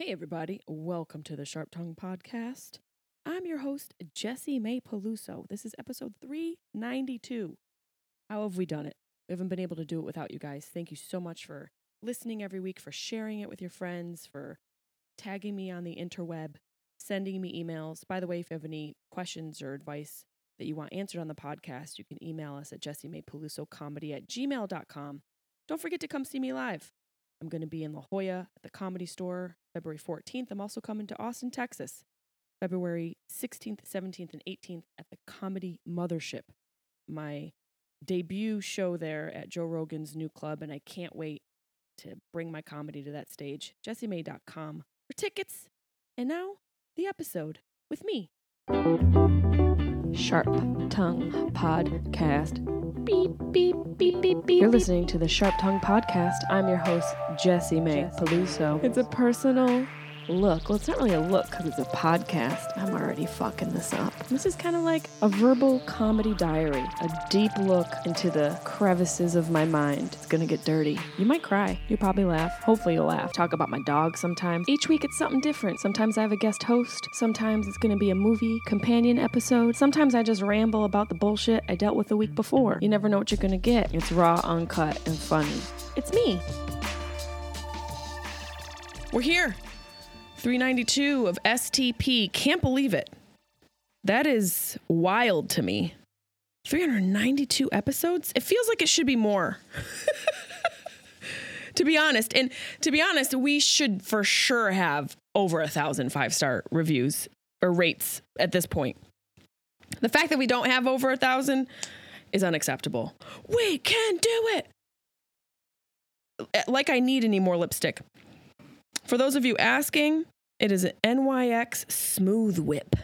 Hey, everybody. Welcome to the Sharp Tongue Podcast. I'm your host, Jessimae Peluso. This is episode 392. How have we done it? We haven't been able to do it without you guys. Thank you so much for listening every week, for sharing it with your friends, for tagging me on the interweb, sending me emails. By the way, if you have any questions or advice that you want answered on the podcast, you can email us at jessimaepelusocomedy at gmail.com. Don't forget to come see me live. I'm going to be in La Jolla at the Comedy Store February 14th. I'm also coming to Austin, Texas, February 16th, 17th, and 18th at the Comedy Mothership, my debut show there at Joe Rogan's new club, and I can't wait to bring my comedy to that stage. Jessimae.com for tickets. And now, the episode with me. Sharp Tongue Podcast. Beep, beep, beep, beep, beep. You're listening to the Sharp Tongue Podcast. I'm your host, Jessimae Peluso. It's a personal look. Well, it's not really a look because it's a podcast. I'm already fucking this up. This is kind of like a verbal comedy diary, a deep look into the crevices of my mind. It's gonna get dirty. You might cry. You probably laugh. Hopefully, you'll laugh. Talk about my dog sometimes. Each week, it's something different. Sometimes I have a guest host. Sometimes it's gonna be a movie companion episode. Sometimes I just ramble about the bullshit I dealt with the week before. You never know what you're gonna get. It's raw, uncut, and funny. It's me. We're here. 392 of STP. Can't believe it. That is wild to me. 392 episodes? It feels like it should be more. to be honest. And to be honest, we should for sure have over a thousand five star reviews or rates at this point. The fact that we don't have over a thousand is unacceptable. We can do it. Like I need any more lipstick. For those of you asking, it is an NYX Smooth Whip,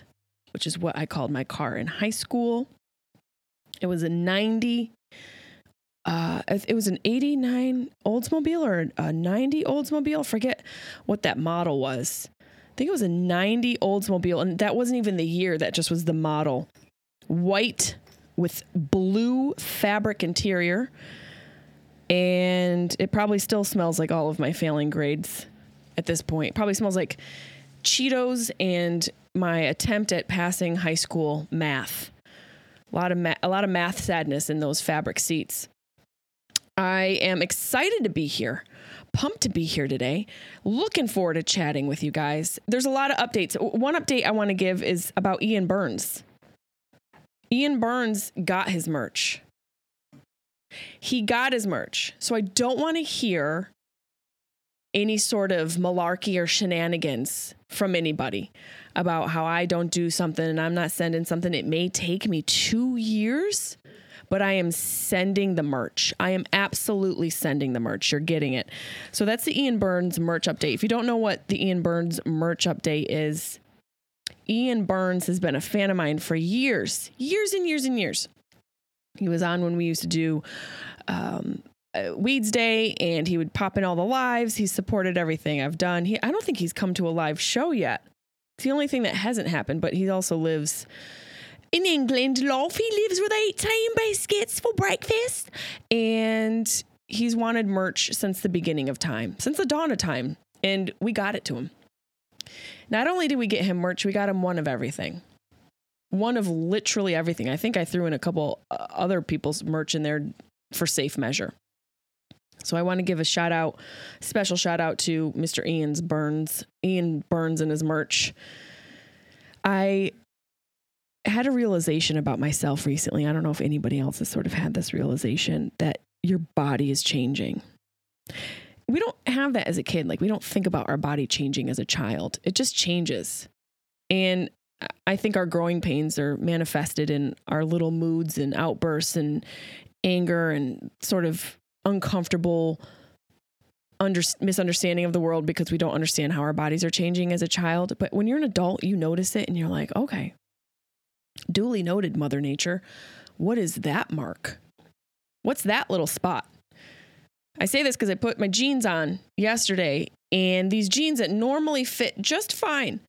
which is what I called my car in high school. It was a 90, uh, it was an 89 Oldsmobile or a 90 Oldsmobile. Forget what that model was. I think it was a 90 Oldsmobile, and that wasn't even the year, that just was the model. White with blue fabric interior. And it probably still smells like all of my failing grades at this point. Probably smells like Cheetos and my attempt at passing high school math. A lot of ma- a lot of math sadness in those fabric seats. I am excited to be here. Pumped to be here today. Looking forward to chatting with you guys. There's a lot of updates. One update I want to give is about Ian Burns. Ian Burns got his merch. He got his merch. So I don't want to hear any sort of malarkey or shenanigans from anybody about how I don't do something and I'm not sending something. It may take me two years, but I am sending the merch. I am absolutely sending the merch. You're getting it. So that's the Ian Burns merch update. If you don't know what the Ian Burns merch update is, Ian Burns has been a fan of mine for years, years and years and years. He was on when we used to do um, uh, Weeds Day, and he would pop in all the lives. He's supported everything I've done. He, I don't think he's come to a live show yet. It's the only thing that hasn't happened, but he also lives in England. Love, he lives with 18 biscuits for breakfast. And he's wanted merch since the beginning of time, since the dawn of time. And we got it to him. Not only did we get him merch, we got him one of everything. One of literally everything. I think I threw in a couple uh, other people's merch in there for safe measure. So I want to give a shout out, special shout out to Mr. Ian's Burns, Ian Burns and his merch. I had a realization about myself recently. I don't know if anybody else has sort of had this realization that your body is changing. We don't have that as a kid. Like we don't think about our body changing as a child. It just changes. And I think our growing pains are manifested in our little moods and outbursts and anger and sort of uncomfortable under, misunderstanding of the world because we don't understand how our bodies are changing as a child. But when you're an adult, you notice it and you're like, okay, duly noted, Mother Nature. What is that mark? What's that little spot? I say this because I put my jeans on yesterday, and these jeans that normally fit just fine.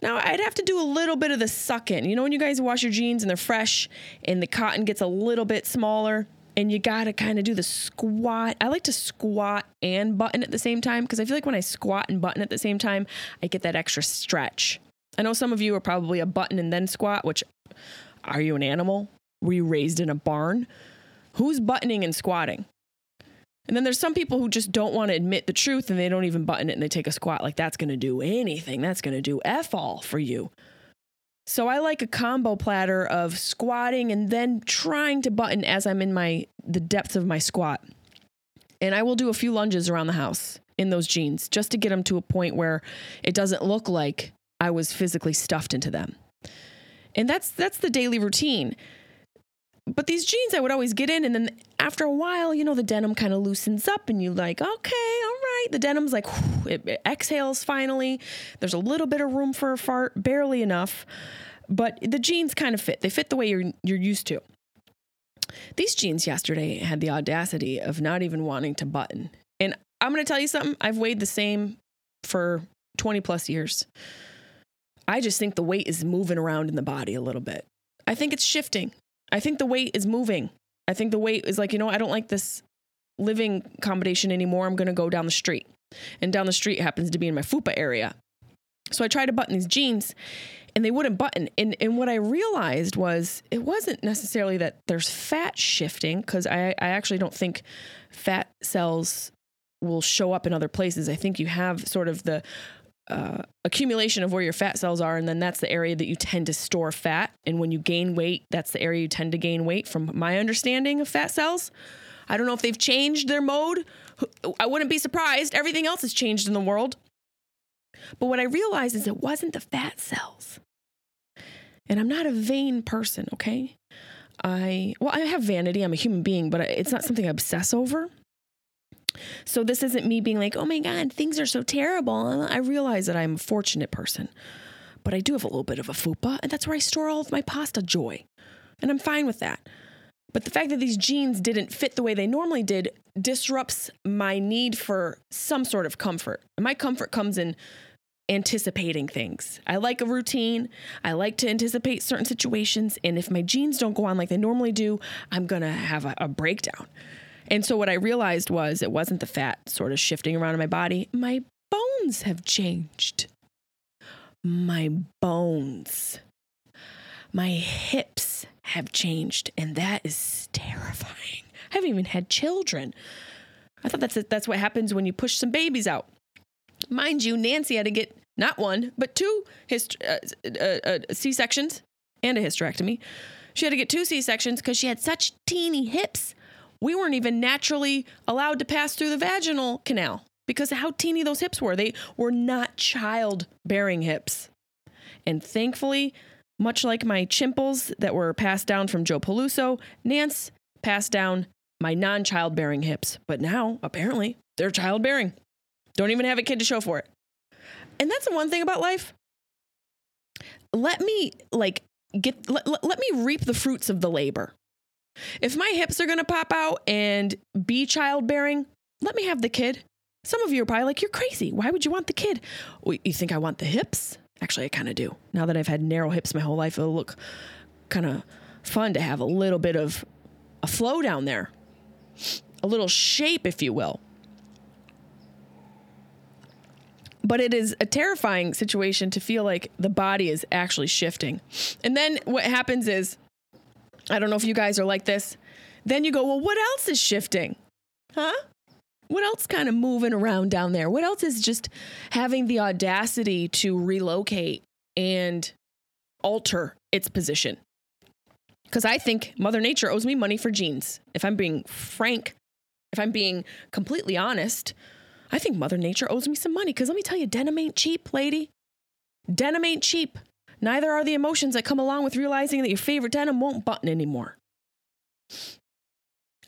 Now, I'd have to do a little bit of the suck in. You know, when you guys wash your jeans and they're fresh and the cotton gets a little bit smaller and you got to kind of do the squat. I like to squat and button at the same time because I feel like when I squat and button at the same time, I get that extra stretch. I know some of you are probably a button and then squat, which are you an animal? Were you raised in a barn? Who's buttoning and squatting? And then there's some people who just don't want to admit the truth and they don't even button it and they take a squat like that's going to do anything. That's going to do F all for you. So I like a combo platter of squatting and then trying to button as I'm in my the depths of my squat. And I will do a few lunges around the house in those jeans just to get them to a point where it doesn't look like I was physically stuffed into them. And that's that's the daily routine but these jeans I would always get in, and then after a while, you know, the denim kind of loosens up, and you're like, okay, all right. The denim's like, whew, it, it exhales finally. There's a little bit of room for a fart, barely enough, but the jeans kind of fit. They fit the way you're you're used to. These jeans yesterday had the audacity of not even wanting to button, and I'm going to tell you something. I've weighed the same for 20 plus years. I just think the weight is moving around in the body a little bit. I think it's shifting. I think the weight is moving. I think the weight is like, you know, I don't like this living accommodation anymore. I'm going to go down the street. And down the street happens to be in my fupa area. So I tried to button these jeans and they wouldn't button. And, and what I realized was it wasn't necessarily that there's fat shifting, because I, I actually don't think fat cells will show up in other places. I think you have sort of the uh, accumulation of where your fat cells are, and then that's the area that you tend to store fat. And when you gain weight, that's the area you tend to gain weight, from my understanding of fat cells. I don't know if they've changed their mode. I wouldn't be surprised. Everything else has changed in the world. But what I realized is it wasn't the fat cells. And I'm not a vain person, okay? I, well, I have vanity. I'm a human being, but it's not something I obsess over. So this isn't me being like, oh my God, things are so terrible. I realize that I'm a fortunate person, but I do have a little bit of a fupa, and that's where I store all of my pasta joy. And I'm fine with that. But the fact that these jeans didn't fit the way they normally did disrupts my need for some sort of comfort. My comfort comes in anticipating things. I like a routine. I like to anticipate certain situations. And if my jeans don't go on like they normally do, I'm going to have a, a breakdown. And so what I realized was it wasn't the fat sort of shifting around in my body. My bones have changed. My bones. My hips have changed. And that is terrifying. I haven't even had children. I thought that's, that's what happens when you push some babies out. Mind you, Nancy had to get not one, but two hist- uh, uh, uh, C sections and a hysterectomy. She had to get two C sections because she had such teeny hips we weren't even naturally allowed to pass through the vaginal canal because how teeny those hips were. They were not childbearing hips. And thankfully, much like my chimples that were passed down from Joe Peluso, Nance passed down my non childbearing hips. But now, apparently, they're childbearing. Don't even have a kid to show for it. And that's the one thing about life. Let me, like, get, let, let me reap the fruits of the labor. If my hips are going to pop out and be childbearing, let me have the kid. Some of you are probably like, you're crazy. Why would you want the kid? Well, you think I want the hips? Actually, I kind of do. Now that I've had narrow hips my whole life, it'll look kind of fun to have a little bit of a flow down there, a little shape, if you will. But it is a terrifying situation to feel like the body is actually shifting. And then what happens is I don't know if you guys are like this. Then you go, well, what else is shifting? Huh? What else kind of moving around down there? What else is just having the audacity to relocate and alter its position? Because I think Mother Nature owes me money for jeans. If I'm being frank, if I'm being completely honest, I think Mother Nature owes me some money. Because let me tell you, denim ain't cheap, lady. Denim ain't cheap. Neither are the emotions that come along with realizing that your favorite denim won't button anymore.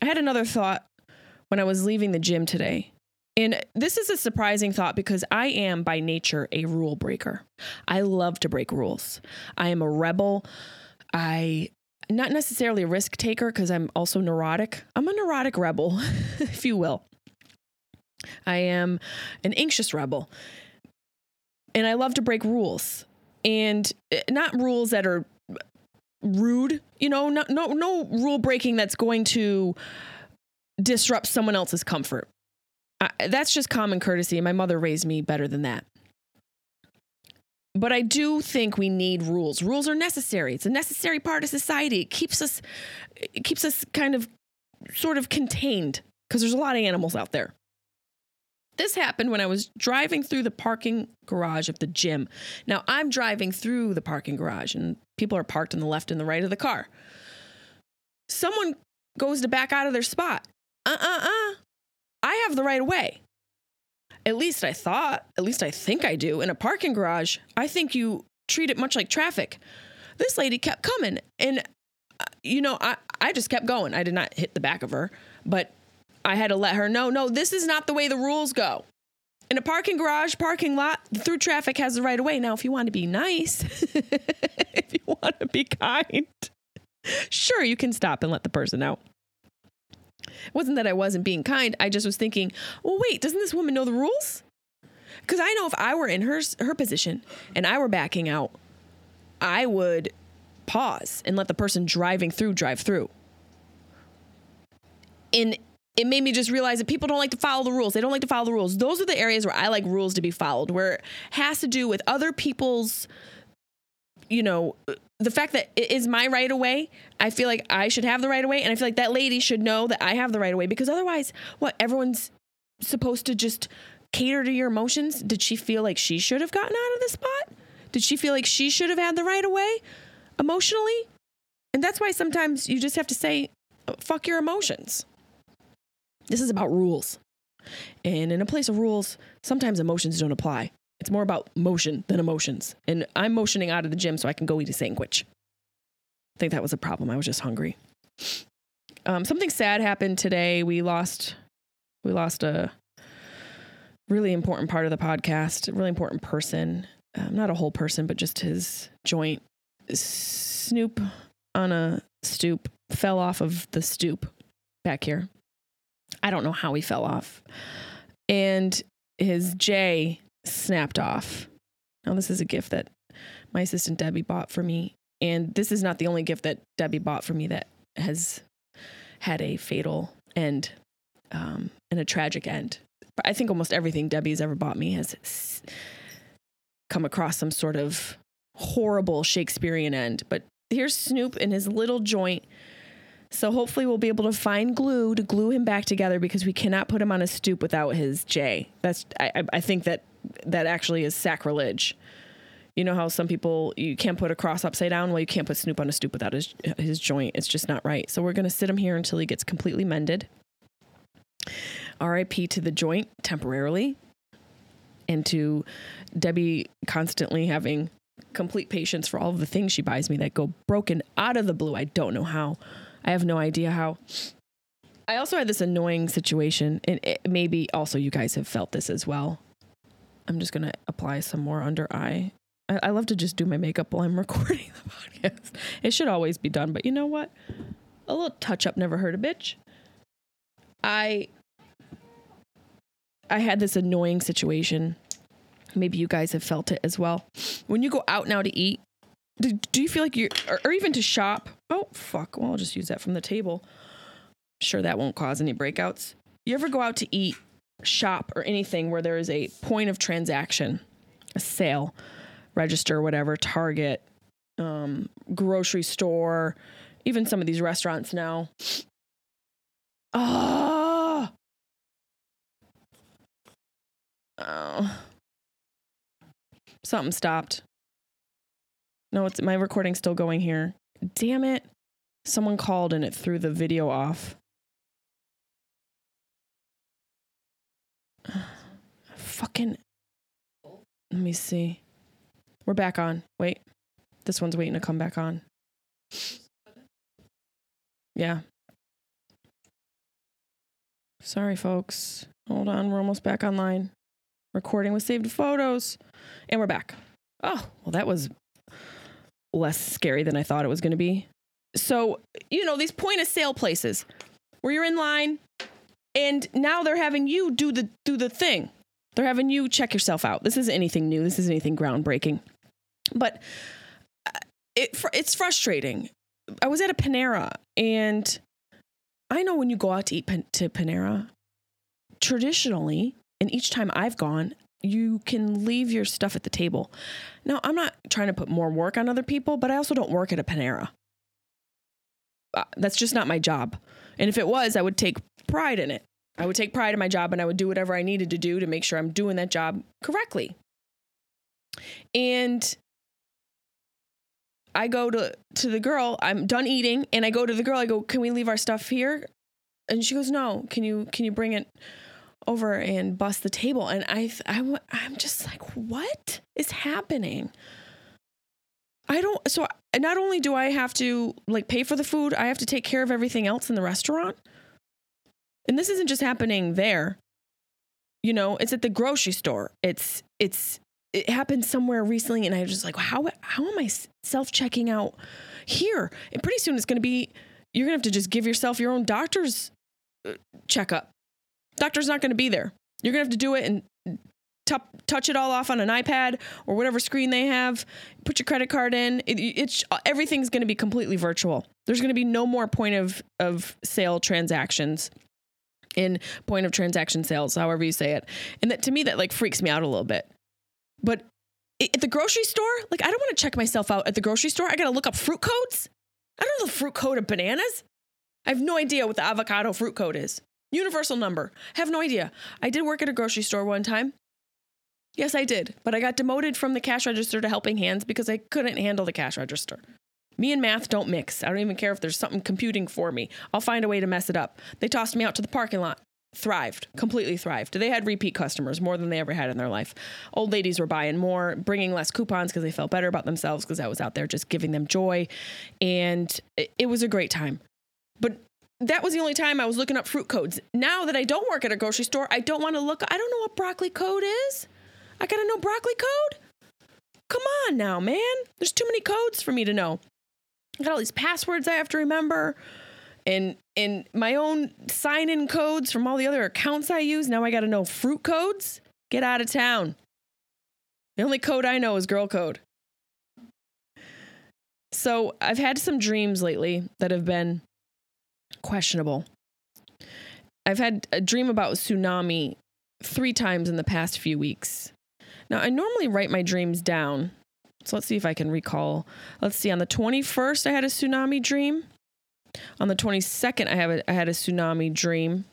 I had another thought when I was leaving the gym today. And this is a surprising thought because I am by nature a rule breaker. I love to break rules. I am a rebel. I not necessarily a risk taker because I'm also neurotic. I'm a neurotic rebel, if you will. I am an anxious rebel. And I love to break rules. And eh, not rules that are rude, you know, no no no rule breaking that's going to disrupt someone else's comfort. I, that's just common courtesy. My mother raised me better than that. But I do think we need rules. Rules are necessary. It's a necessary part of society. It keeps us it keeps us kind of sort of contained because there's a lot of animals out there. This happened when I was driving through the parking garage of the gym. Now, I'm driving through the parking garage and people are parked on the left and the right of the car. Someone goes to back out of their spot. Uh uh uh. I have the right of way. At least I thought, at least I think I do. In a parking garage, I think you treat it much like traffic. This lady kept coming and uh, you know, I, I just kept going. I did not hit the back of her, but I had to let her know no, this is not the way the rules go. In a parking garage, parking lot, through traffic has the right of way. Now, if you want to be nice, if you want to be kind, sure, you can stop and let the person out. It wasn't that I wasn't being kind. I just was thinking, well, wait, doesn't this woman know the rules? Because I know if I were in her her position and I were backing out, I would pause and let the person driving through drive through. And it made me just realize that people don't like to follow the rules. They don't like to follow the rules. Those are the areas where I like rules to be followed, where it has to do with other people's, you know, the fact that it is my right of way, I feel like I should have the right of way. And I feel like that lady should know that I have the right of way because otherwise, what, everyone's supposed to just cater to your emotions? Did she feel like she should have gotten out of the spot? Did she feel like she should have had the right of way emotionally? And that's why sometimes you just have to say, fuck your emotions. This is about rules. And in a place of rules, sometimes emotions don't apply. It's more about motion than emotions. And I'm motioning out of the gym so I can go eat a sandwich. I think that was a problem. I was just hungry. Um, something sad happened today. We lost we lost a really important part of the podcast, a really important person. Um, not a whole person, but just his joint. Snoop on a stoop fell off of the stoop back here. I don't know how he fell off. And his J snapped off. Now, this is a gift that my assistant Debbie bought for me. And this is not the only gift that Debbie bought for me that has had a fatal end um, and a tragic end. I think almost everything Debbie's ever bought me has come across some sort of horrible Shakespearean end. But here's Snoop in his little joint so hopefully we'll be able to find glue to glue him back together because we cannot put him on a stoop without his J. That's I, I think that that actually is sacrilege. You know how some people you can't put a cross upside down. Well, you can't put Snoop on a stoop without his his joint. It's just not right. So we're gonna sit him here until he gets completely mended. R.I.P. to the joint temporarily, and to Debbie constantly having complete patience for all of the things she buys me that go broken out of the blue. I don't know how. I have no idea how. I also had this annoying situation, and it, maybe also you guys have felt this as well. I'm just gonna apply some more under eye. I, I love to just do my makeup while I'm recording the podcast. It should always be done, but you know what? A little touch up never hurt a bitch. I I had this annoying situation. Maybe you guys have felt it as well. When you go out now to eat, do, do you feel like you're, or, or even to shop? Oh, fuck. Well, I'll just use that from the table. Sure, that won't cause any breakouts. You ever go out to eat, shop, or anything where there is a point of transaction, a sale, register, whatever, Target, um, grocery store, even some of these restaurants now. Oh. Oh. Something stopped. No, it's my recording's still going here. Damn it. Someone called and it threw the video off. Fucking. Let me see. We're back on. Wait. This one's waiting to come back on. Yeah. Sorry, folks. Hold on. We're almost back online. Recording with saved photos. And we're back. Oh, well, that was less scary than I thought it was going to be. So, you know, these point of sale places where you're in line and now they're having you do the do the thing. They're having you check yourself out. This isn't anything new. This isn't anything groundbreaking. But uh, it it's frustrating. I was at a Panera and I know when you go out to eat to Panera, traditionally, and each time I've gone, you can leave your stuff at the table. Now, I'm not trying to put more work on other people, but I also don't work at a Panera. Uh, that's just not my job. And if it was, I would take pride in it. I would take pride in my job and I would do whatever I needed to do to make sure I'm doing that job correctly. And I go to to the girl, I'm done eating and I go to the girl, I go, "Can we leave our stuff here?" And she goes, "No. Can you can you bring it over and bust the table?" And I I I'm just like, "What is happening?" I don't so not only do I have to like pay for the food, I have to take care of everything else in the restaurant. And this isn't just happening there. You know, it's at the grocery store. It's it's it happened somewhere recently and I was just like, how how am I self-checking out here? And pretty soon it's going to be you're going to have to just give yourself your own doctor's uh, checkup. Doctor's not going to be there. You're going to have to do it and touch it all off on an iPad or whatever screen they have. Put your credit card in. It, it's everything's going to be completely virtual. There's going to be no more point of of sale transactions in point of transaction sales, however you say it. And that to me that like freaks me out a little bit. But at the grocery store, like I don't want to check myself out at the grocery store. I got to look up fruit codes. I don't know the fruit code of bananas. I have no idea what the avocado fruit code is. Universal number. Have no idea. I did work at a grocery store one time. Yes, I did. But I got demoted from the cash register to helping hands because I couldn't handle the cash register. Me and math don't mix. I don't even care if there's something computing for me. I'll find a way to mess it up. They tossed me out to the parking lot. Thrived, completely thrived. They had repeat customers more than they ever had in their life. Old ladies were buying more, bringing less coupons because they felt better about themselves because I was out there just giving them joy. And it, was a great time. But that was the only time I was looking up fruit codes. Now that I don't work at a grocery store, I don't want to look. I don't know what broccoli code is. I got to know broccoli code? Come on now, man. There's too many codes for me to know. I got all these passwords I have to remember and and my own sign-in codes from all the other accounts I use. Now I got to know fruit codes. Get out of town. The only code I know is girl code. So, I've had some dreams lately that have been questionable. I've had a dream about tsunami 3 times in the past few weeks. Now, I normally write my dreams down. So let's see if I can recall. Let's see. On the 21st, I had a tsunami dream. On the 22nd, I, have a, I had a tsunami dream.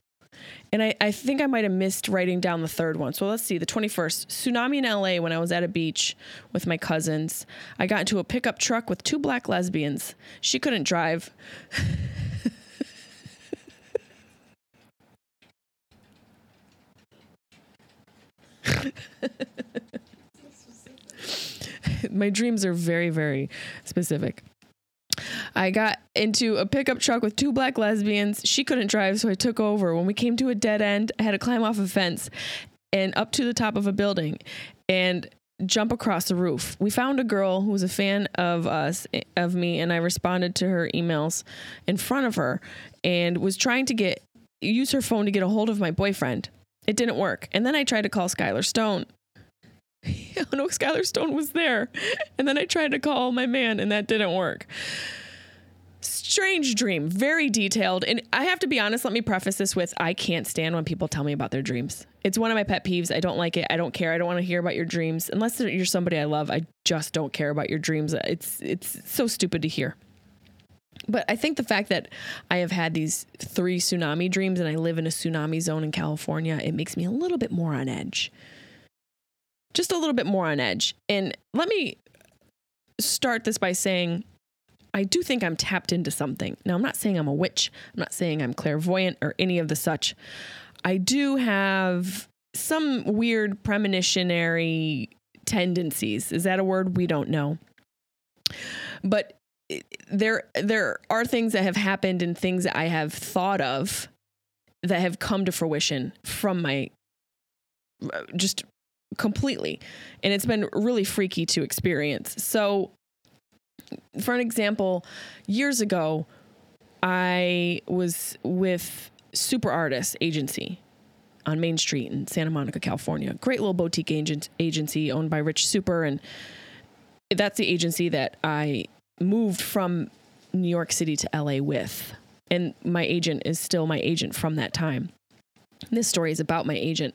And I, I think I might have missed writing down the third one. So let's see. The 21st, tsunami in LA when I was at a beach with my cousins. I got into a pickup truck with two black lesbians. She couldn't drive. My dreams are very, very specific. I got into a pickup truck with two black lesbians. She couldn't drive, so I took over. When we came to a dead end, I had to climb off a fence and up to the top of a building and jump across the roof. We found a girl who was a fan of us, of me, and I responded to her emails in front of her and was trying to get use her phone to get a hold of my boyfriend. It didn't work. And then I tried to call Skyler Stone. oh no, Skyler Stone was there. And then I tried to call my man, and that didn't work. Strange dream, very detailed. And I have to be honest, let me preface this with I can't stand when people tell me about their dreams. It's one of my pet peeves. I don't like it. I don't care. I don't want to hear about your dreams. Unless you're somebody I love, I just don't care about your dreams. It's it's so stupid to hear. But I think the fact that I have had these three tsunami dreams and I live in a tsunami zone in California, it makes me a little bit more on edge. Just a little bit more on edge. And let me start this by saying I do think I'm tapped into something. Now, I'm not saying I'm a witch, I'm not saying I'm clairvoyant or any of the such. I do have some weird premonitionary tendencies. Is that a word? We don't know. But there there are things that have happened and things that I have thought of that have come to fruition from my just completely. And it's been really freaky to experience. So, for an example, years ago, I was with Super Artists Agency on Main Street in Santa Monica, California. Great little boutique agent, agency owned by Rich Super. And that's the agency that I moved from New York City to LA with. And my agent is still my agent from that time. This story is about my agent.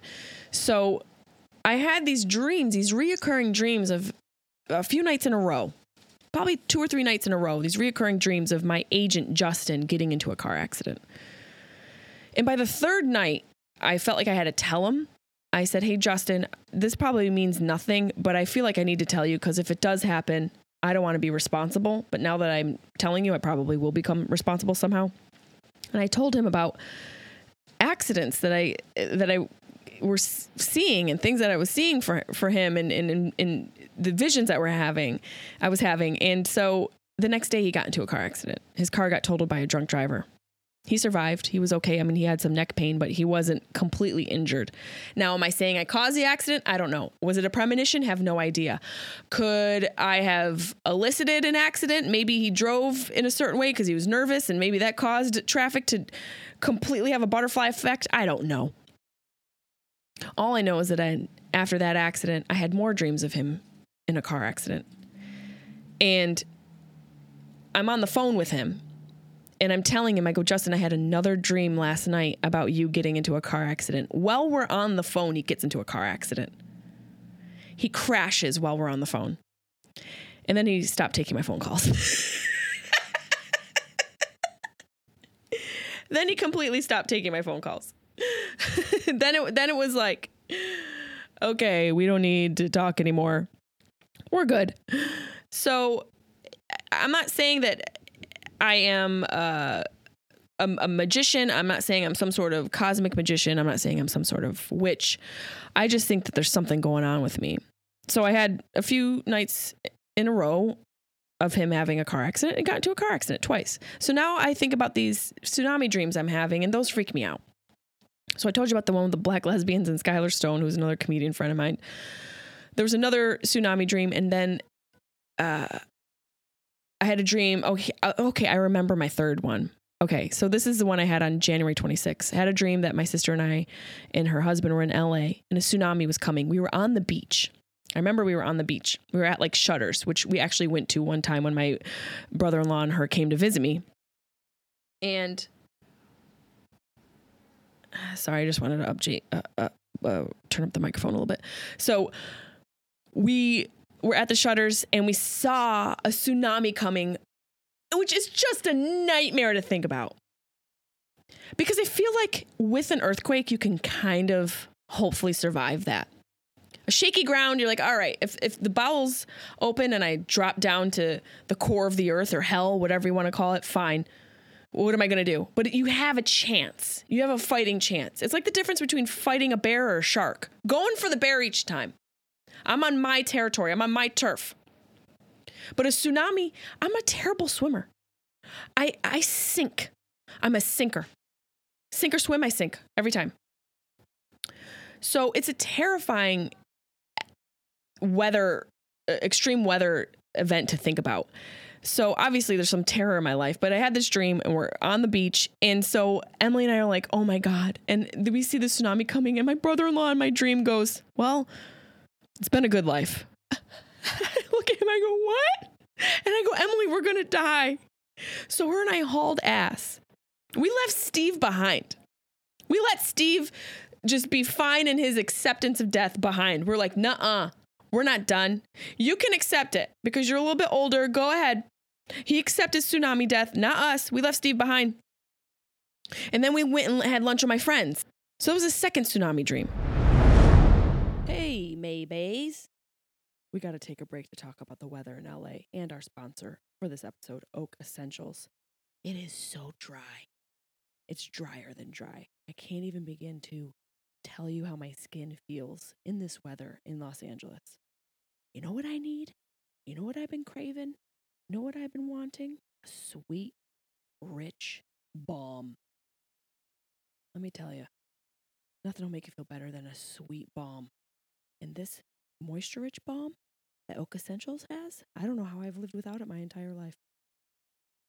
So I had these dreams, these reoccurring dreams of a few nights in a row, probably two or three nights in a row, these reoccurring dreams of my agent, Justin, getting into a car accident. And by the third night, I felt like I had to tell him. I said, Hey, Justin, this probably means nothing, but I feel like I need to tell you because if it does happen, I don't want to be responsible. But now that I'm telling you, I probably will become responsible somehow. And I told him about accidents that I that I were seeing and things that I was seeing for for him and and, and, the visions that we're having I was having. And so the next day he got into a car accident. His car got totaled by a drunk driver. He survived. He was okay. I mean, he had some neck pain, but he wasn't completely injured. Now, am I saying I caused the accident? I don't know. Was it a premonition? Have no idea. Could I have elicited an accident? Maybe he drove in a certain way because he was nervous and maybe that caused traffic to completely have a butterfly effect. I don't know. All I know is that I, after that accident, I had more dreams of him in a car accident. And I'm on the phone with him and I'm telling him, I go, Justin, I had another dream last night about you getting into a car accident. While we're on the phone, he gets into a car accident. He crashes while we're on the phone. And then he stopped taking my phone calls. then he completely stopped taking my phone calls. then it then it was like, okay, we don't need to talk anymore. We're good. So I'm not saying that I am uh, a, a, magician. I'm not saying I'm some sort of cosmic magician. I'm not saying I'm some sort of witch. I just think that there's something going on with me. So I had a few nights in a row of him having a car accident and got into a car accident twice. So now I think about these tsunami dreams I'm having, and those freak me out. So I told you about the one with the black lesbians and Skyler Stone, who's another comedian friend of mine. There was another tsunami dream, and then uh, I had a dream. Okay, uh, okay, I remember my third one. Okay, so this is the one I had on January 26th. I had a dream that my sister and I and her husband were in LA and a tsunami was coming. We were on the beach. I remember we were on the beach. We were at like Shutters, which we actually went to one time when my brother in law and her came to visit me. And sorry, I just wanted to update, uh, uh, uh, turn up the microphone a little bit. So we were at the shutters and we saw a tsunami coming, which is just a nightmare to think about. Because I feel like with an earthquake, you can kind of hopefully survive that. A shaky ground, you're like, all right, if, if the bowels open and I drop down to the core of the earth or hell, whatever you want to call it, fine. What am I going to do? But you have a chance. You have a fighting chance. It's like the difference between fighting a bear or a shark. Going for the bear each time. I'm on my territory, I'm on my turf. But a tsunami, I'm a terrible swimmer. I, I sink. I'm a sinker. Sink or swim, I sink every time. So it's a terrifying weather, uh, extreme weather event to think about. So obviously there's some terror in my life, but I had this dream and we're on the beach. And so Emily and I are like, oh my God. And we see the tsunami coming. And my brother in law in my dream goes, well, it's been a good life. look at him, I go, What? And I go, Emily, we're gonna die. So her and I hauled ass. We left Steve behind. We let Steve just be fine in his acceptance of death behind. We're like, nah, uh, we're not done. You can accept it because you're a little bit older. Go ahead. He accepted tsunami death, not us. We left Steve behind. And then we went and had lunch with my friends. So it was a second tsunami dream. Hey, Maybays. We got to take a break to talk about the weather in LA and our sponsor for this episode, Oak Essentials. It is so dry. It's drier than dry. I can't even begin to tell you how my skin feels in this weather in Los Angeles. You know what I need? You know what I've been craving? You know what I've been wanting? A sweet, rich balm. let me tell you, nothing will make you feel better than a sweet balm. And this moisture rich balm that Oak Essentials has, I don't know how I've lived without it my entire life.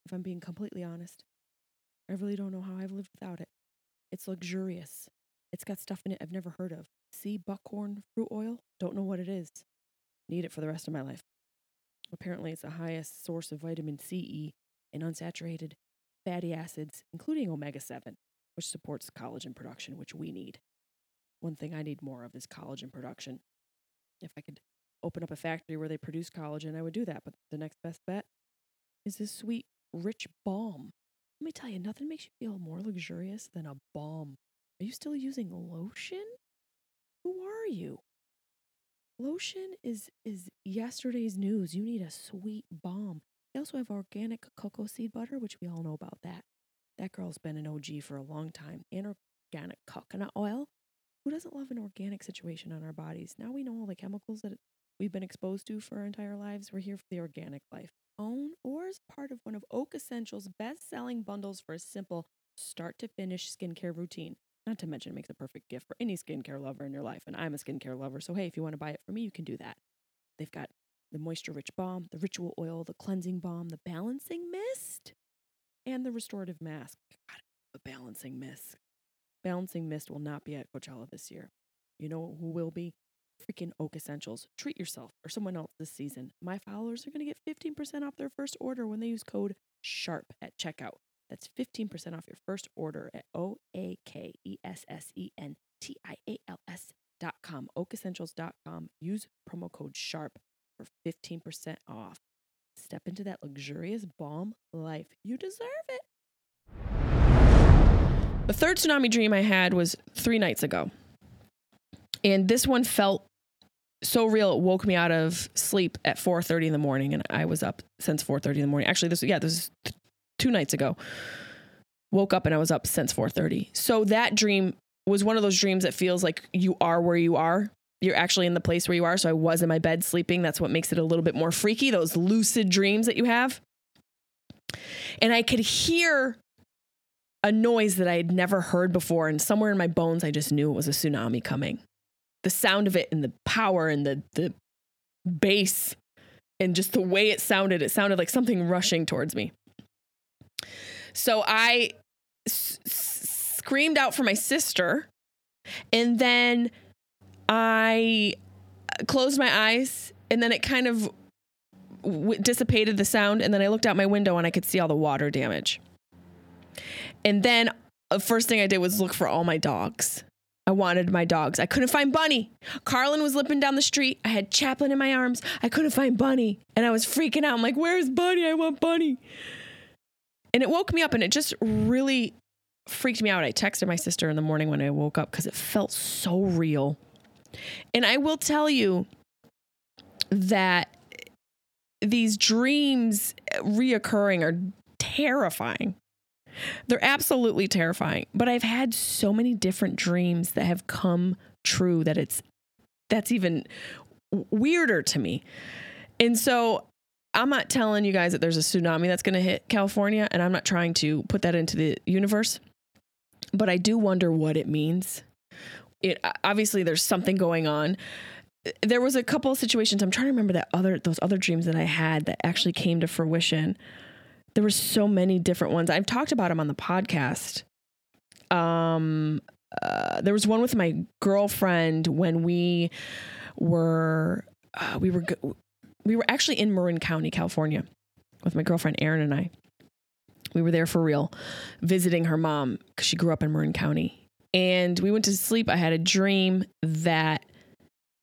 If I'm being completely honest, I really don't know how I've lived without it. It's luxurious. It's got stuff in it I've never heard of. Sea buckhorn fruit oil, don't know what it is. Need it for the rest of my life. Apparently, it's the highest source of vitamin C, E, and unsaturated fatty acids, including omega 7, which supports collagen production, which we need. One thing I need more of is collagen production. If I could open up a factory where they produce collagen, I would do that. But the next best bet is this sweet, rich balm. Let me tell you, nothing makes you feel more luxurious than a balm. Are you still using lotion? Who are you? Lotion is is yesterday's news. You need a sweet balm. They also have organic cocoa seed butter, which we all know about that. That girl's been an OG for a long time. And organic coconut oil. Who doesn't love an organic situation on our bodies? Now we know all the chemicals that we've been exposed to for our entire lives. We're here for the organic life. Own or as part of one of Oak Essentials' best selling bundles for a simple start to finish skincare routine. Not to mention, it makes a perfect gift for any skincare lover in your life. And I'm a skincare lover. So, hey, if you want to buy it for me, you can do that. They've got the moisture rich balm, the ritual oil, the cleansing balm, the balancing mist, and the restorative mask. God, the balancing mist. Balancing mist will not be at Coachella this year. You know who will be? Freaking Oak Essentials. Treat yourself or someone else this season. My followers are going to get 15% off their first order when they use code SHARP at checkout. That's 15% off your first order at O A K E S S E N T I A L S dot com, oakessentials.com. Use promo code SHARP for 15% off. Step into that luxurious balm life. You deserve it. The third tsunami dream I had was three nights ago. And this one felt so real it woke me out of sleep at 4.30 in the morning and i was up since 4.30 in the morning actually this yeah this is two nights ago. Woke up and I was up since 4:30. So that dream was one of those dreams that feels like you are where you are. You're actually in the place where you are. So I was in my bed sleeping. That's what makes it a little bit more freaky, those lucid dreams that you have. And I could hear a noise that I had never heard before. And somewhere in my bones, I just knew it was a tsunami coming. The sound of it and the power and the, the bass and just the way it sounded, it sounded like something rushing towards me. So I s- screamed out for my sister, and then I uh, closed my eyes, and then it kind of w- dissipated the sound, and then I looked out my window and I could see all the water damage. And then the uh, first thing I did was look for all my dogs. I wanted my dogs. I couldn't find Bunny. Carlin was limping down the street. I had Chaplin in my arms. I couldn't find Bunny. And I was freaking out. I'm like, where's Bunny? I want Bunny. And it woke me up and it just really freaked me out. I texted my sister in the morning when I woke up because it felt so real. And I will tell you that these dreams reoccurring are terrifying. They're absolutely terrifying. But I've had so many different dreams that have come true that it's that's even weirder to me. And so I'm not telling you guys that there's a tsunami that's going to hit California, and I'm not trying to put that into the universe, but I do wonder what it means. It obviously there's something going on. There was a couple of situations. I'm trying to remember that other those other dreams that I had that actually came to fruition. There were so many different ones. I've talked about them on the podcast. Um, uh, there was one with my girlfriend when we were uh, we were we were actually in Marin County, California, with my girlfriend Erin and I. We were there for real, visiting her mom because she grew up in Marin County. And we went to sleep. I had a dream that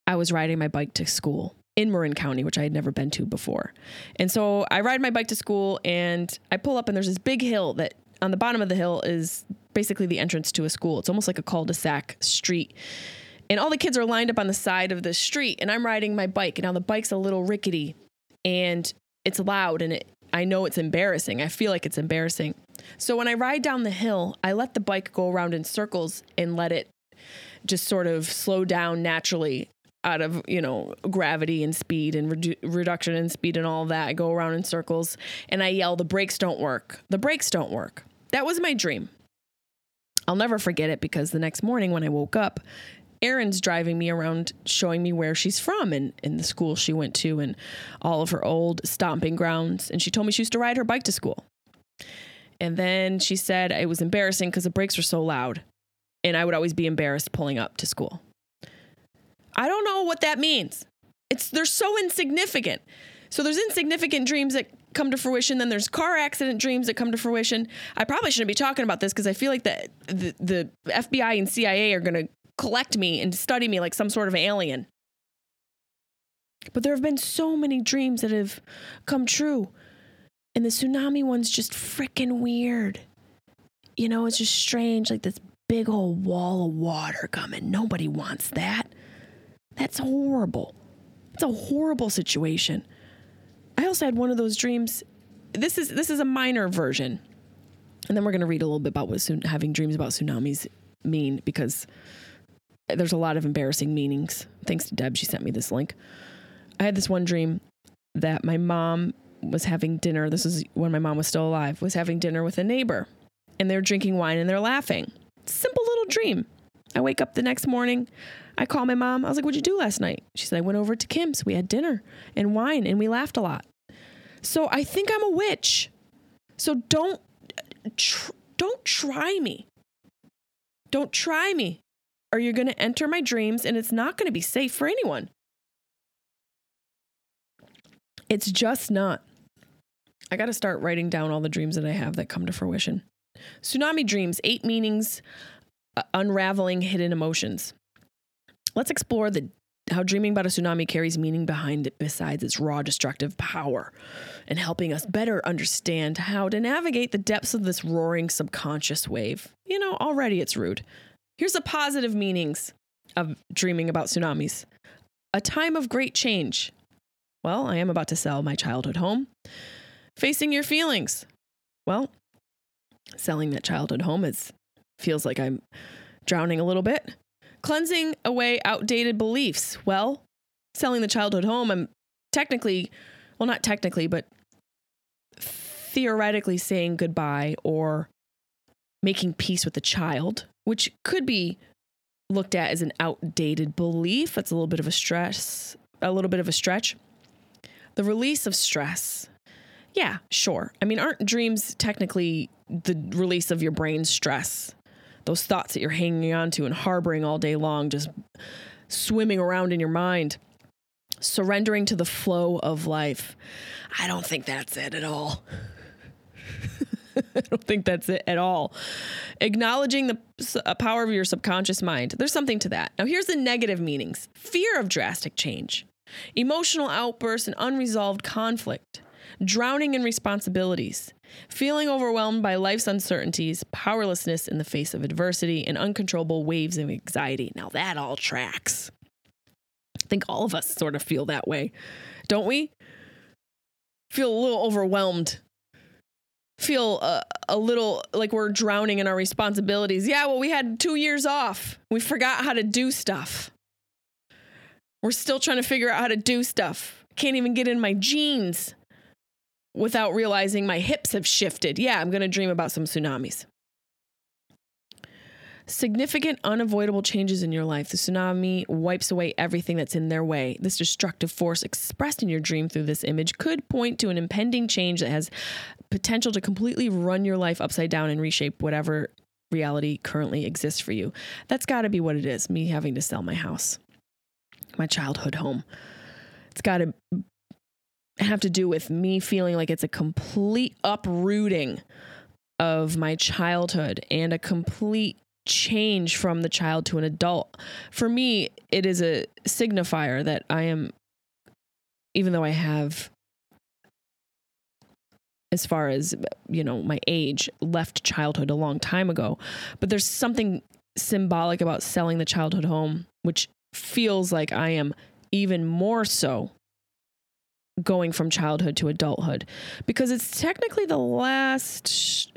I was riding my bike to school in Marin County, which I had never been to before. And so I ride my bike to school and I pull up, and there's this big hill that on the bottom of the hill is basically the entrance to a school. It's almost like a cul de sac street. And all the kids are lined up on the side of the street and i'm riding my bike. And now the bike's a little rickety and it's loud and it, i know it's embarrassing. I feel like it's embarrassing. So when i ride down the hill i let the bike go around in circles and let it just sort of slow down naturally out of you know gravity and speed and redu- reduction in speed and all that i go around in circles and i yell the brakes don't work the brakes don't work that was my dream I'll never forget it because the next morning when I woke up, Erin's driving me around showing me where she's from and, and the school she went to and all of her old stomping grounds. And she told me she used to ride her bike to school. And then she said it was embarrassing because the brakes were so loud. And I would always be embarrassed pulling up to school. I don't know what that means. It's they're so insignificant. So there's insignificant dreams that come to fruition. Then there's car accident dreams that come to fruition. I probably shouldn't be talking about this because I feel like the, the the FBI and CIA are going to collect me and study me like some sort of alien. But there have been so many dreams that have come true. And the tsunami one's just freaking weird. You know, it's just strange, like this big old wall of water coming. Nobody wants that. That's horrible. It's a horrible situation. I also had one of those dreams. This is this is a minor version. And then we're going to read a little bit about what having dreams about tsunamis mean because there's a lot of embarrassing meanings. Thanks to Deb, she sent me this link. I had this one dream that my mom was having dinner. This is when my mom was still alive, was having dinner with a neighbor and they're drinking wine and they're laughing. Simple little dream. I wake up the next morning. I called my mom. I was like, What'd you do last night? She said, I went over to Kim's. We had dinner and wine and we laughed a lot. So I think I'm a witch. So don't tr- don't try me. Don't try me or you're going to enter my dreams and it's not going to be safe for anyone. It's just not. I got to start writing down all the dreams that I have that come to fruition. Tsunami dreams, eight meanings, uh, unraveling hidden emotions. Let's explore the how dreaming about a tsunami carries meaning behind it besides its raw destructive power and helping us better understand how to navigate the depths of this roaring subconscious wave. You know, already it's rude. Here's the positive meanings of dreaming about tsunamis a time of great change. Well, I am about to sell my childhood home. Facing your feelings. Well, selling that childhood home is feels like I'm drowning a little bit. Cleansing away outdated beliefs. Well, selling the childhood home, I'm technically, well, not technically, but theoretically saying goodbye or making peace with the child which could be looked at as an outdated belief. That's a little bit of a stress, a little bit of a stretch. The release of stress. Yeah, sure. I mean, aren't dreams technically the release of your brain's stress? Those thoughts that you're hanging on to and harboring all day long, just swimming around in your mind, surrendering to the flow of life. I don't think that's it at all. I don't think that's it at all. Acknowledging the uh, power of your subconscious mind. There's something to that. Now, here's the negative meanings fear of drastic change, emotional outbursts and unresolved conflict, drowning in responsibilities, feeling overwhelmed by life's uncertainties, powerlessness in the face of adversity, and uncontrollable waves of anxiety. Now, that all tracks. I think all of us sort of feel that way, don't we? Feel a little overwhelmed feel a, a little like we're drowning in our responsibilities. Yeah, well, we had two years off. We forgot how to do stuff. We're still trying to figure out how to do stuff. Can't even get in my jeans without realizing my hips have shifted. Yeah, I'm going to dream about some tsunamis significant, unavoidable changes in your life. The tsunami wipes away everything that's in their way. This destructive force expressed in your dream through this image could point to an impending change that has potential to completely run your life upside down and reshape whatever reality currently exists for you. That's got to be what it is me having to sell my house, my childhood home. It's got to have to do with me feeling like it's a complete uprooting of my childhood and a complete change from the child to an adult. For me, it is a signifier that I am, even though I have, as far as, you know, my age, left childhood a long time ago, but there's something symbolic about selling the childhood home, which feels like I am even more so going from childhood to adulthood because it's technically the last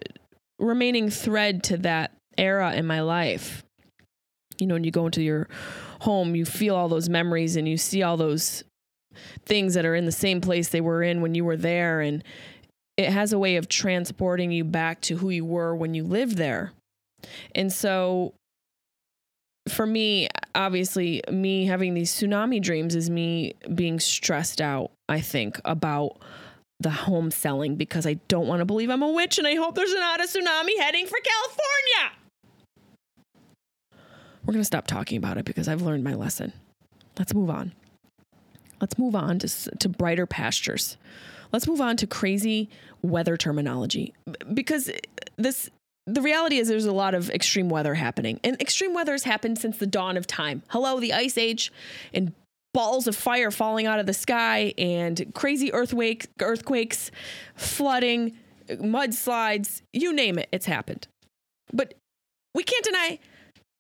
remaining thread to that era in my life. You know, when you go into your home, you feel all those memories and you see all those things that are in the same place they were in when you were there. And it has a way of transporting you back to who you were when you lived there. And so for me, obviously, me having these tsunami dreams is me being stressed out, I think, about the home selling because I don't want to believe I'm a witch and I hope there's not a tsunami heading for California. We're going to stop talking about it because I've learned my lesson. Let's move on. Let's move on to, to brighter pastures. Let's move on to crazy weather terminology because this the reality is there's a lot of extreme weather happening. And extreme weather has happened since the dawn of time. Hello, the ice age and balls of fire falling out of the sky and crazy earthquake, earthquakes, flooding, mudslides, you name it, it's happened. But we can't deny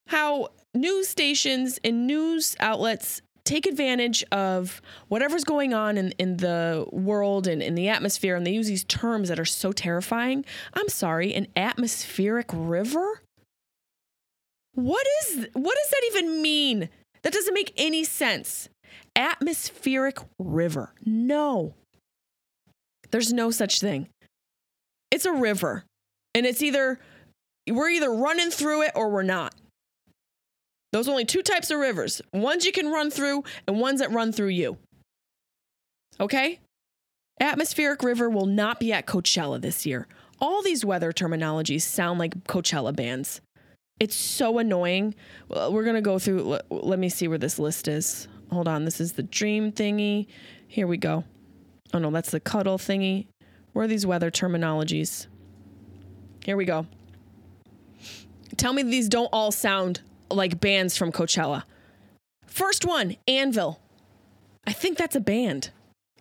how news stations and news outlets take advantage of whatever's going on in, in the world and in the atmosphere, and they use these terms that are so terrifying. I'm sorry, an atmospheric river? What is what does that even mean? That doesn't make any sense. Atmospheric river. No. There's no such thing. It's a river. And it's either we're either running through it or we're not. Those only two types of rivers ones you can run through and ones that run through you. Okay? Atmospheric River will not be at Coachella this year. All these weather terminologies sound like Coachella bands. It's so annoying. We're going to go through, let me see where this list is. Hold on. This is the dream thingy. Here we go. Oh no, that's the cuddle thingy. Where are these weather terminologies? Here we go. Tell me these don't all sound like bands from Coachella. First one, Anvil. I think that's a band.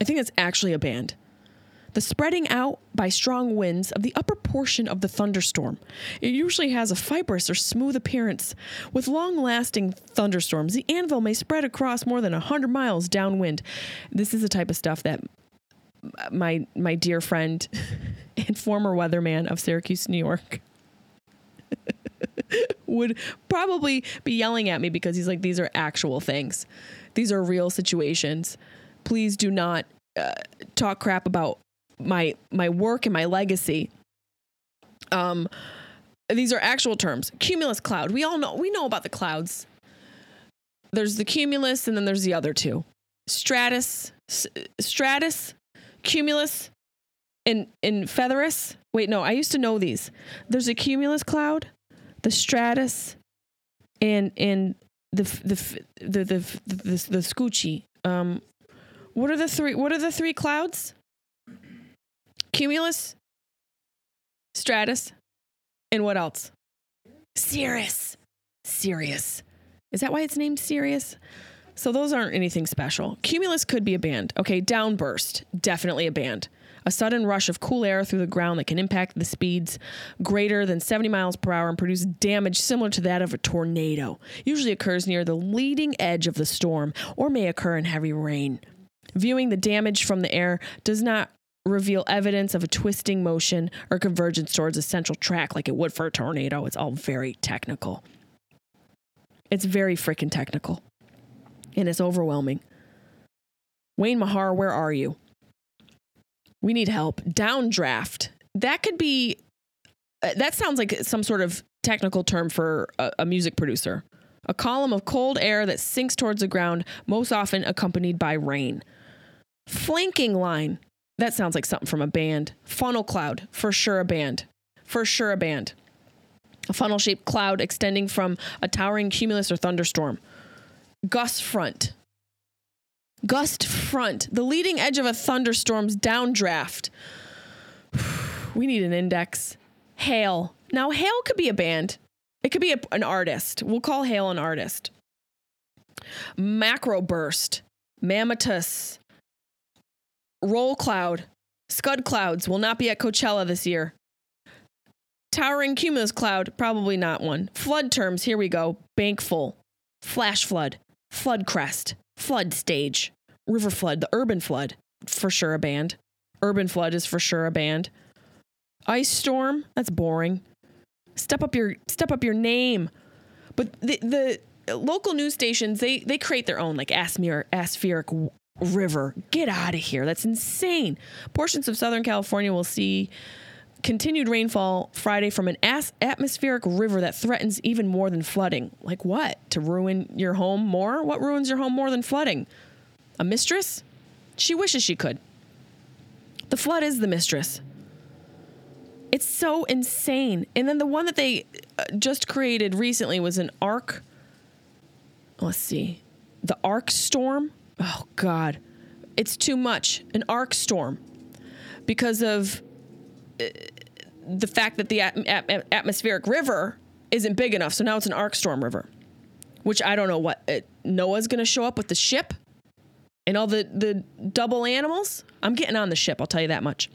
I think that's actually a band. The spreading out by strong winds of the upper portion of the thunderstorm. It usually has a fibrous or smooth appearance. With long lasting thunderstorms, the anvil may spread across more than 100 miles downwind. This is the type of stuff that my, my dear friend and former weatherman of Syracuse, New York, would probably be yelling at me because he's like, these are actual things. These are real situations. Please do not uh, talk crap about my my work and my legacy. Um, these are actual terms. Cumulus cloud. We all know we know about the clouds. There's the cumulus, and then there's the other two: stratus, s- stratus, cumulus, and and featherus. Wait, no, I used to know these. There's a cumulus cloud, the stratus and and the the the the the, the, the scoochie. Um, what are the three? What are the three clouds? Cumulus, stratus, and what else? Cirrus. Sirius. Is that why it's named Sirius? So those aren't anything special. Cumulus could be a band. Okay, downburst, definitely a band a sudden rush of cool air through the ground that can impact the speeds greater than 70 miles per hour and produce damage similar to that of a tornado. Usually occurs near the leading edge of the storm or may occur in heavy rain. Viewing the damage from the air does not reveal evidence of a twisting motion or convergence towards a central track like it would for a tornado. It's all very technical. It's very freaking technical. And it's overwhelming. Wayne Mahar, where are you? we need help. Downdraft. That could be, uh, that sounds like some sort of technical term for a, a music producer. A column of cold air that sinks towards the ground, most often accompanied by rain. Flanking line. That sounds like something from a band. Funnel cloud. For sure a band. For sure a band. A funnel shaped cloud extending from a towering cumulus or thunderstorm. Gust front. Gust front, the leading edge of a thunderstorm's downdraft. we need an index. Hail. Now, Hail could be a band, it could be a, an artist. We'll call Hail an artist. Macro burst, mammatus, roll cloud, scud clouds will not be at Coachella this year. Towering cumulus cloud, probably not one. Flood terms, here we go. Bank full, flash flood, flood crest, flood stage, river flood, the urban flood, for sure a band. Urban flood is for sure a band. Ice storm, that's boring. Step up your step up your name. But the the local news stations they they create their own like atmospheric river. Get out of here. That's insane. Portions of Southern California will see continued rainfall Friday from an as- atmospheric river that threatens even more than flooding. Like what? To ruin your home more? What ruins your home more than flooding? A mistress? She wishes she could. The flood is the mistress. It's so insane. And then the one that they uh, just created recently was an arc. Let's see. The arc storm. Oh, God. It's too much. An arc storm because of uh, the fact that the at- at- atmospheric river isn't big enough. So now it's an arc storm river, which I don't know what uh, Noah's going to show up with the ship and all the, the double animals. I'm getting on the ship, I'll tell you that much.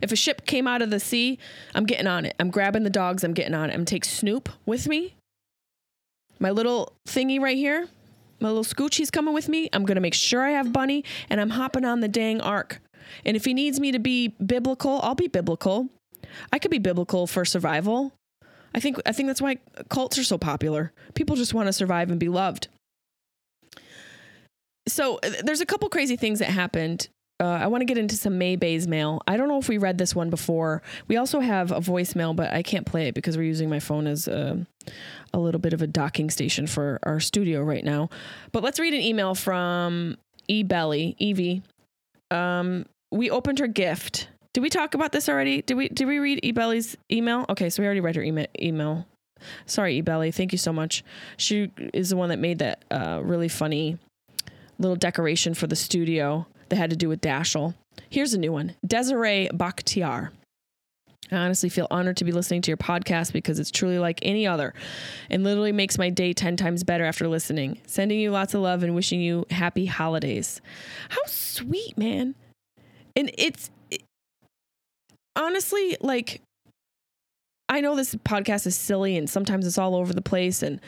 If a ship came out of the sea, I'm getting on it. I'm grabbing the dogs, I'm getting on it. I'm gonna take Snoop with me. My little thingy right here, my little scooch, he's coming with me. I'm gonna make sure I have Bunny, and I'm hopping on the dang ark. And if he needs me to be biblical, I'll be biblical. I could be biblical for survival. I think I think that's why cults are so popular. People just want to survive and be loved. So uh, there's a couple crazy things that happened. Uh, I want to get into some May Bay's mail. I don't know if we read this one before. We also have a voicemail, but I can't play it because we're using my phone as a, a little bit of a docking station for our studio right now. But let's read an email from E Belly, Evie. Um, we opened her gift. Did we talk about this already? Did we did we read E Belly's email? Okay, so we already read her email. email. Sorry, E Belly. Thank you so much. She is the one that made that uh, really funny little decoration for the studio that had to do with Dashel. Here's a new one Desiree Bakhtiar. I honestly feel honored to be listening to your podcast because it's truly like any other and literally makes my day 10 times better after listening. Sending you lots of love and wishing you happy holidays. How sweet, man. And it's it, honestly like, I know this podcast is silly and sometimes it's all over the place and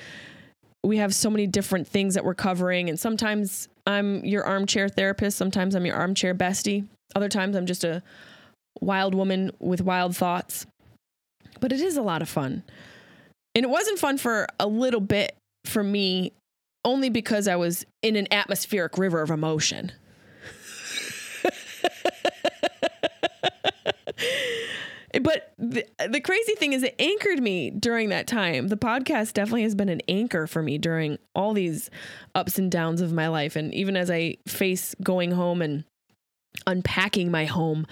we have so many different things that we're covering and sometimes I'm your armchair therapist, sometimes I'm your armchair bestie, other times I'm just a wild woman with wild thoughts. But it is a lot of fun. And it wasn't fun for a little bit for me only because I was in an atmospheric river of emotion. but the, the crazy thing is it anchored me during that time. The podcast definitely has been an anchor for me during all these ups and downs of my life. And even as i face going home and unpacking my home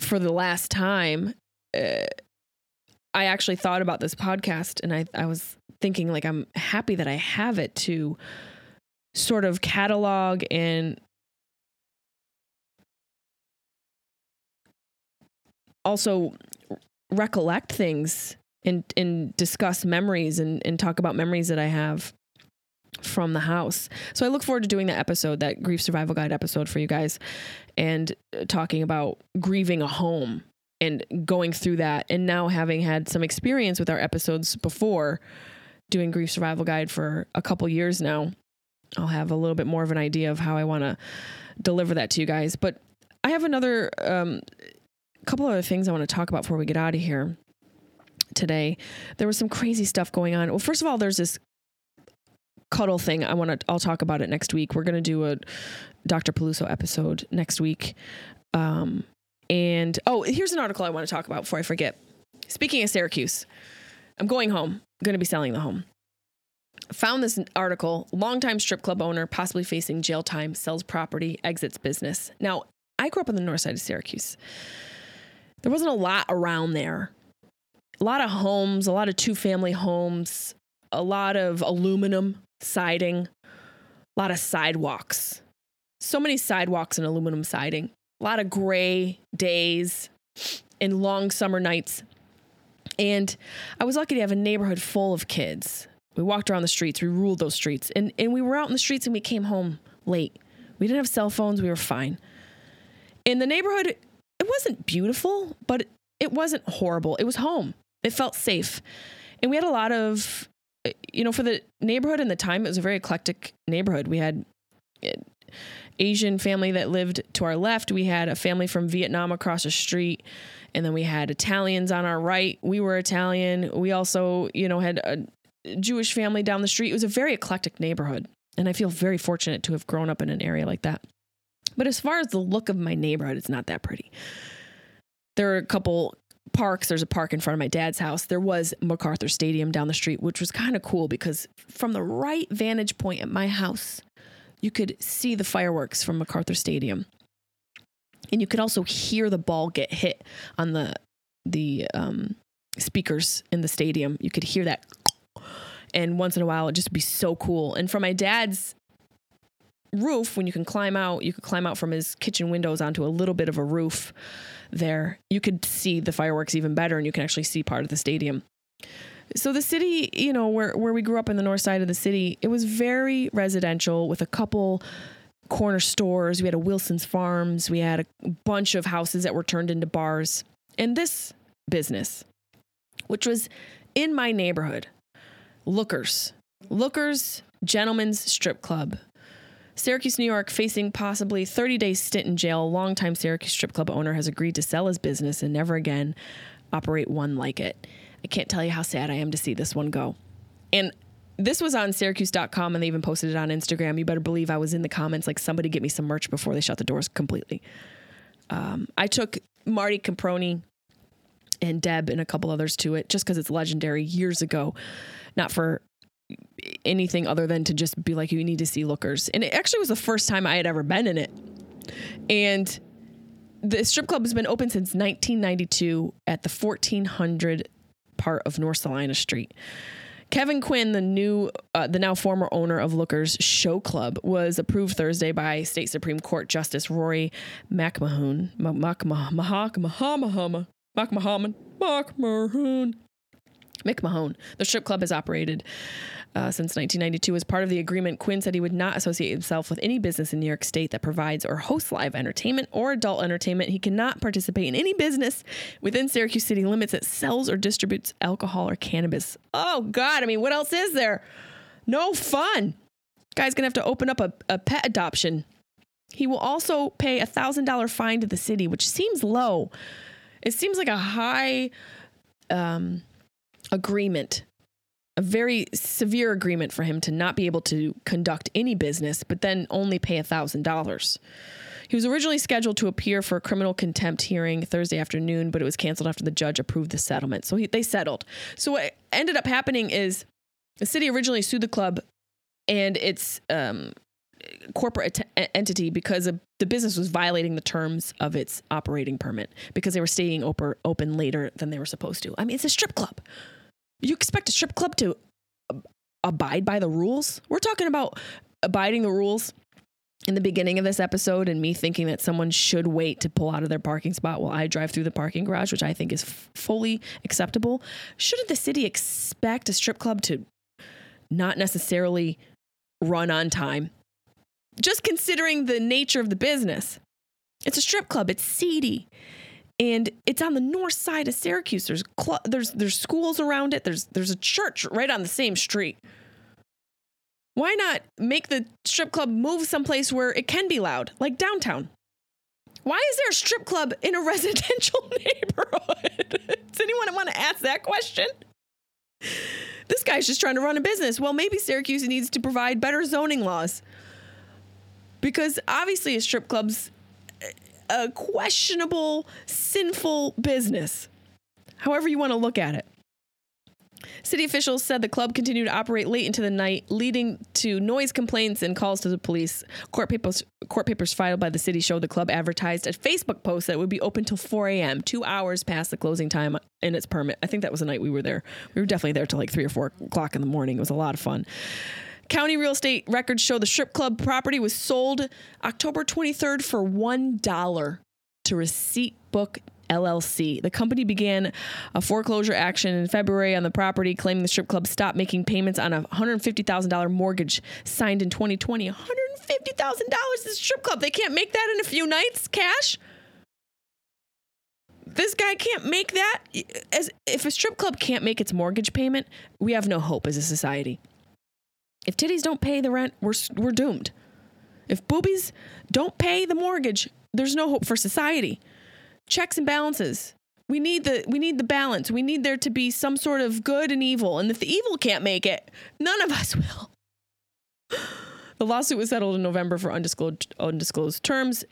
for the last time uh, i actually thought about this podcast and I, I was thinking like i'm happy that i have it to sort of catalog and also recollect things and and discuss memories and and talk about memories that I have from the house. So I look forward to doing that episode, that grief survival guide episode for you guys and uh, talking about grieving a home and going through that and now having had some experience with our episodes before doing grief survival guide for a couple years now. I'll have a little bit more of an idea of how I want to deliver that to you guys, but I have another um, couple other things I want to talk about before we get out of here today. There was some crazy stuff going on. Well, first of all, there's this cuddle thing. I want to. I'll talk about it next week. We're going to do a Dr. Peluso episode next week. Um, and oh, here's an article I want to talk about before I forget. Speaking of Syracuse, I'm going home. I'm going to be selling the home. Found this article. Longtime strip club owner, possibly facing jail time, sells property, exits business. Now, I grew up on the north side of Syracuse there wasn't a lot around there. A lot of homes, a lot of two family homes, a lot of aluminum siding, a lot of sidewalks. So many sidewalks and aluminum siding, a lot of gray days and long summer nights. And I was lucky to have a neighborhood full of kids. We walked around the streets, we ruled those streets, and, and we were out in the streets and we came home late. We didn't have cell phones, we were fine. In the neighborhood, wasn't beautiful, but it wasn't horrible. It was home. It felt safe. And we had a lot of, eh, you know, for the neighborhood and the time, it was a very eclectic neighborhood. We had eh, Asian family that lived to our left. We had a family from Vietnam across the street. And then we had Italians on our right. We were Italian. We also, you know, had a Jewish family down the street. It was a very eclectic neighborhood. And I feel very fortunate to have grown up in an area like that. But as far as the look of my neighborhood, it's not that pretty. There are a couple parks. There's a park in front of my dad's house. There was MacArthur Stadium down the street, which was kind of cool because from the right vantage point at my house, you could see the fireworks from MacArthur Stadium. And you could also hear the ball get hit on the the um, speakers in the stadium. You could hear that, and once in a while, it'd just be so cool. And from my dad's roof, when you can climb out, you could climb out from his kitchen windows onto a little bit of a roof there. You could see the fireworks even better, and you can actually see part of the stadium. So the city, you know, where where we grew up in the north side of the city, it was very residential with a couple corner stores. We had a Wilson's Farms. We had a bunch of houses that were turned into bars. And this business, which was in my neighborhood, Lookers, Lookers Gentlemen's Strip Club. Syracuse, New York, facing possibly 30 day stint in jail. Longtime Syracuse strip club owner has agreed to sell his business and never again operate one like it. I can't tell you how sad I am to see this one go. And this was on syracuse.com and they even posted it on Instagram. You better believe I was in the comments like somebody get me some merch before they shut the doors completely. Um, I took Marty Camproni and Deb and a couple others to it just because it's legendary years ago, not for anything other than to just be like, you need to see lookers. And it actually was the first time I had ever been in it. And the strip club has been open since 1992 at the 1400 part of North Salina Street. Kevin Quinn, the new, uh, the now former owner of Lookers Show Club, was approved Thursday by State Supreme Court Justice Rory McMahon. McMahon. McMahon. McMahon. The strip club has operated uh, since 1992. As part of the agreement, Quinn said he would not associate himself with any business in New York State that provides or hosts live entertainment or adult entertainment. He cannot participate in any business within Syracuse city limits that sells or distributes alcohol or cannabis. Oh, God. I mean, what else is there? No fun. Guy's going to have to open up a, a pet adoption. He will also pay a $1,000 fine to the city, which seems low. It seems like a high um, agreement a very severe agreement for him to not be able to conduct any business, but then only pay $1,000. He was originally scheduled to appear for a criminal contempt hearing Thursday afternoon, but it was canceled after the judge approved the settlement. So he, they settled. So what ended up happening is the city originally sued the club and its um, corporate entity because the business was violating the terms of its operating permit because they were staying open, open later than they were supposed to. I mean, it's a strip club. You expect a strip club to abide by the rules? We're talking about abiding the rules in the beginning of this episode and me thinking that someone should wait to pull out of their parking spot while I drive through the parking garage, which I think is f- fully acceptable. Shouldn't the city expect a strip club to not necessarily run on time? Just considering the nature of the business. It's a strip club, it's seedy and it's on the north side of Syracuse. There's cl- there's there's schools around it. There's there's a church right on the same street. Why not make the strip club move someplace where it can be loud, like downtown? Why is there a strip club in a residential neighborhood? Does anyone want to ask that question? This guy's just trying to run a business. Well, maybe Syracuse needs to provide better zoning laws. Because obviously, a strip club's a questionable, sinful business, however you want to look at it. City officials said the club continued to operate late into the night, leading to noise complaints and calls to the police. Court papers, court papers filed by the city showed the club advertised a Facebook post that would be open till 4 a.m., two hours past the closing time in its permit. I think that was the night we were there. We were definitely there till like 3 or 4 o'clock in the morning. It was a lot of fun. County real estate records show the strip club property was sold October 23rd for $1 to Receipt Book LLC. The company began a foreclosure action in February on the property, claiming the strip club stopped making payments on a $150,000 mortgage signed in 2020. $150,000 is strip club. They can't make that in a few nights cash. This guy can't make that. As if a strip club can't make its mortgage payment, we have no hope as a society. If titties don't pay the rent, we're, we're doomed. If boobies don't pay the mortgage, there's no hope for society. Checks and balances. We need the we need the balance. We need there to be some sort of good and evil. And if the evil can't make it, none of us will. The lawsuit was settled in November for undisclosed, undisclosed terms.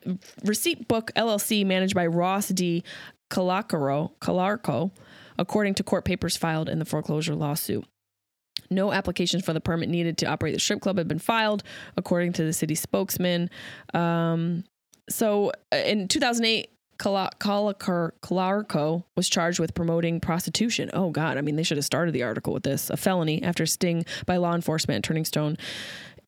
Receipt Book LLC, managed by Ross D. Calacaro, Calarco, according to court papers filed in the foreclosure lawsuit. No applications for the permit needed to operate the strip club had been filed, according to the city spokesman. Um, so uh, in 2008, Calarco was charged with promoting prostitution. Oh, God. I mean, they should have started the article with this a felony after sting by law enforcement Turning Stone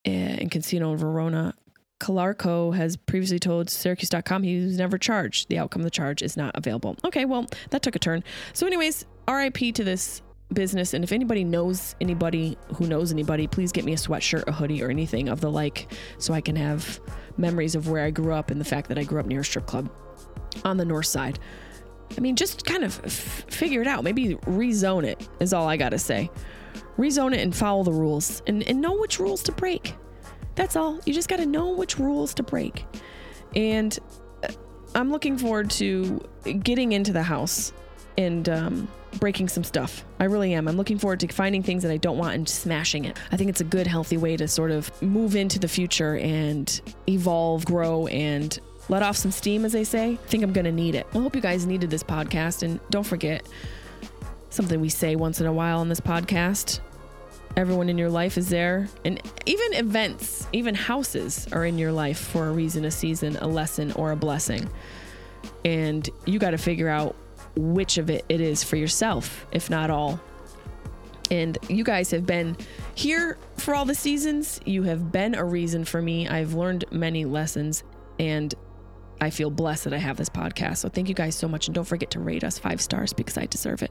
and eh, Casino in Verona. Calarco has previously told Syracuse.com he was never charged. The outcome of the charge is not available. Okay, well, that took a turn. So, anyways, RIP to this business. And if anybody knows anybody who knows anybody, please get me a sweatshirt, a hoodie, or anything of the like so I can have memories of where I grew up and the fact that I grew up near a strip club on the north side. I mean, just kind of f- figure it out. Maybe rezone it is all I got to say. Rezone it and follow the rules and, and know which rules to break. That's all. You just got to know which rules to break. And uh, I'm looking forward to getting into the house and um, breaking some stuff. I really am. I'm looking forward to finding things that I don't want and smashing it. I think it's a good, healthy way to sort of move into the future and evolve, grow, and let off some steam, as they say. I think I'm going to need it. I hope you guys needed this podcast. And don't forget something we say once in a while on this podcast everyone in your life is there. And even events, even houses are in your life for a reason, a season, a lesson, or a blessing. And you got to figure out which of it it is for yourself, if not all. And you guys have been here for all the seasons. You have been a reason for me. I've learned many lessons and I feel blessed that I have this podcast. So thank you guys so much. And don't forget to rate us five stars because I deserve it.